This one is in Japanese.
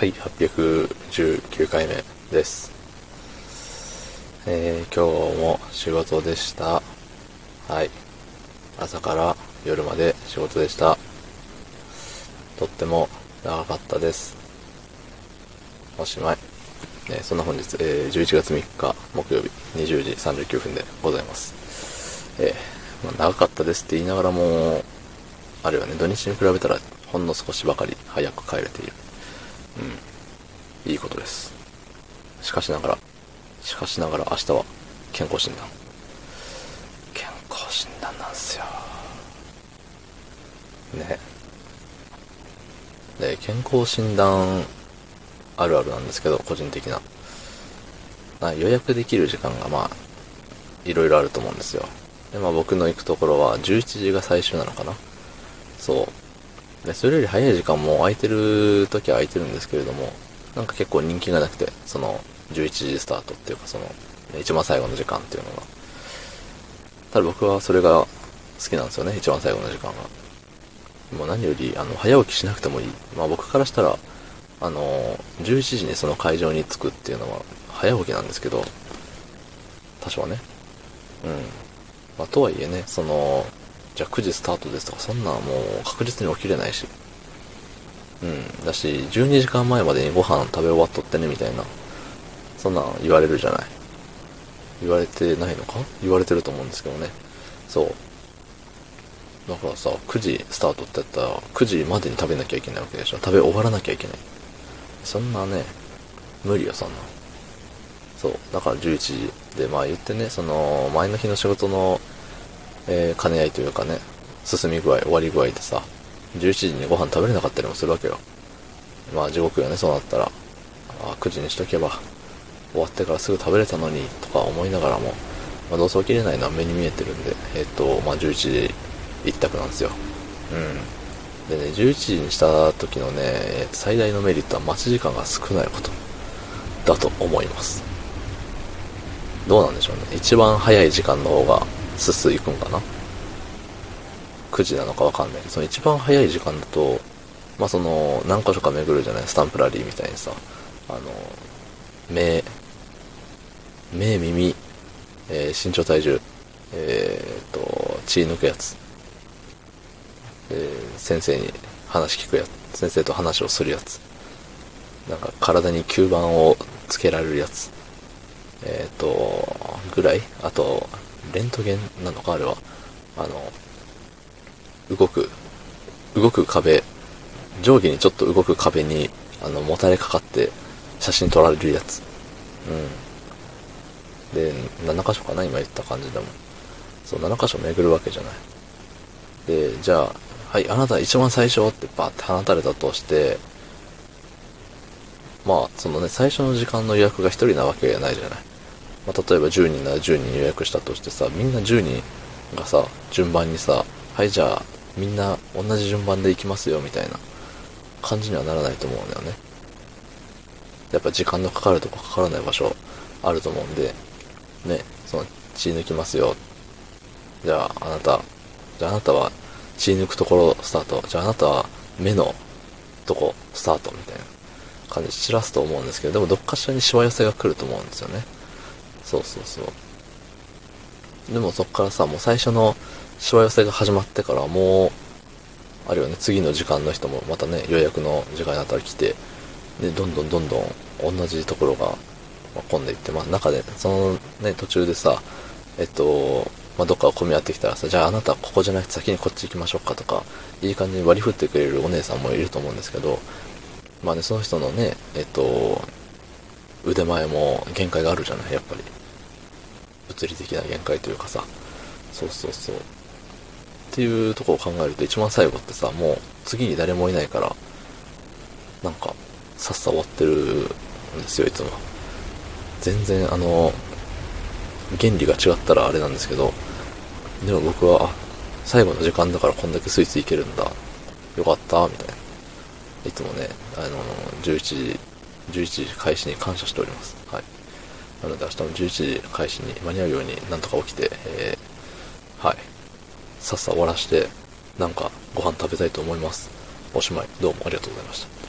はい、819回目です。えー、今日も仕事でした。はい。朝から夜まで仕事でした。とっても長かったです。おしまい。えーそんな本日、えー11月3日木曜日20時39分でございます。えーまあ、長かったですって言いながらも、あれはね、土日に比べたらほんの少しばかり早く帰れている。うん。いいことです。しかしながら、しかしながら明日は健康診断。健康診断なんすよ。ね。で、健康診断あるあるなんですけど、個人的な。あ予約できる時間がまあ、いろいろあると思うんですよ。で、まあ僕の行くところは11時が最終なのかな。そう。で、それより早い時間も空いてる時は空いてるんですけれども、なんか結構人気がなくて、その、11時スタートっていうか、その、一番最後の時間っていうのが。ただ僕はそれが好きなんですよね、一番最後の時間が。もう何より、あの、早起きしなくてもいい。まあ僕からしたら、あの、11時にその会場に着くっていうのは、早起きなんですけど、多少ね。うん。まあとはいえね、その、じゃあ9時スタートですとか、そんなんもう確実に起きれないし。うん。だし、12時間前までにご飯食べ終わっとってね、みたいな。そんなん言われるじゃない。言われてないのか？言われてると思うんですけどね。そう。だからさ、9時スタートってやったら、9時までに食べなきゃいけないわけでしょ。食べ終わらなきゃいけない。そんなね、無理よ、そんな。そう。だから11時で、まあ言ってね、その、前の日の仕事の、えー兼ね合いというかね、進み具合、終わり具合でさ、11時にご飯食べれなかったりもするわけよ。まあ地獄よね、そうなったら。あ9時にしとけば、終わってからすぐ食べれたのに、とか思いながらも、まあどうせ起きれないのは目に見えてるんで、えっ、と、まあ11時一択なんですよ。うん。でね、11時にした時のね、最大のメリットは待ち時間が少ないことだと思います。どうなんでしょうね。一番早い時間の方がスッス行くんかな ?9 時なのかわかんないけど、その一番早い時間だと、まあその、何箇所か巡るじゃない？スタンプラリーみたいにさ、あの、目、目、耳、えー身長体重、えーっと、血抜くやつ、えー先生に話聞くやつ、先生と話をするやつ、なんか体に吸盤をつけられるやつ、えっ、と、ぐらい？あと、レントゲンなのかあれは？あの、動く、動く壁、上下にちょっと動く壁に、あの、もたれかかって写真撮られるやつ。うん。で、7箇所かな今言った感じでも。そう、7箇所巡るわけじゃない。で、じゃあ、はい、あなた一番最初ってバーって放たれたとして、まあ、そのね、最初の時間の予約が1人なわけじゃないじゃない。まあ、例えば10人なら10人予約したとしてさ、みんな10人がさ、順番にさ、はい、じゃあ、みんな同じ順番で行きますよ、みたいな感じにはならないと思うんだよね。やっぱ時間のかかるとこかからない場所あると思うんで、ね、その血抜きますよ。じゃあ、あなた、じゃああなたは血抜くところスタート。じゃああなたは目のとこスタートみたいな感じで散らすと思うんですけど、でもどっかしらにしわ寄せが来ると思うんですよね。そうそうそう。でもそっからさ、もう最初のしわ寄せが始まってからもう、あるよね、次の時間の人もまたね、予約の時間になったら来て、で、どんどんどんどん同じところが混んでいって、まあ中で、そのね、途中でさ、えっと、まあ、どっか混み合ってきたらさ、じゃああなたここじゃなくて先にこっち行きましょうかとか、いい感じに割り振ってくれるお姉さんもいると思うんですけど、まあね、その人のね、えっと、腕前も限界があるじゃない、やっぱり。物理的な限界というかさ。そうそうそう。っていうとこを考えると一番最後ってさ、もう次に誰もいないから、なんか、さっさ終わってるんですよ、いつも。全然あの、原理が違ったらあれなんですけど、でも僕は、あ、最後の時間だからこんだけスイスイいけるんだ。よかった、みたいな。いつもね、あの、11時、11時開始に感謝しております。はい。なので明日の11時開始に間に合うようになんとか起きて、えー、はい。さっさ終わらして、なんかご飯食べたいと思います。おしまい。どうもありがとうございました。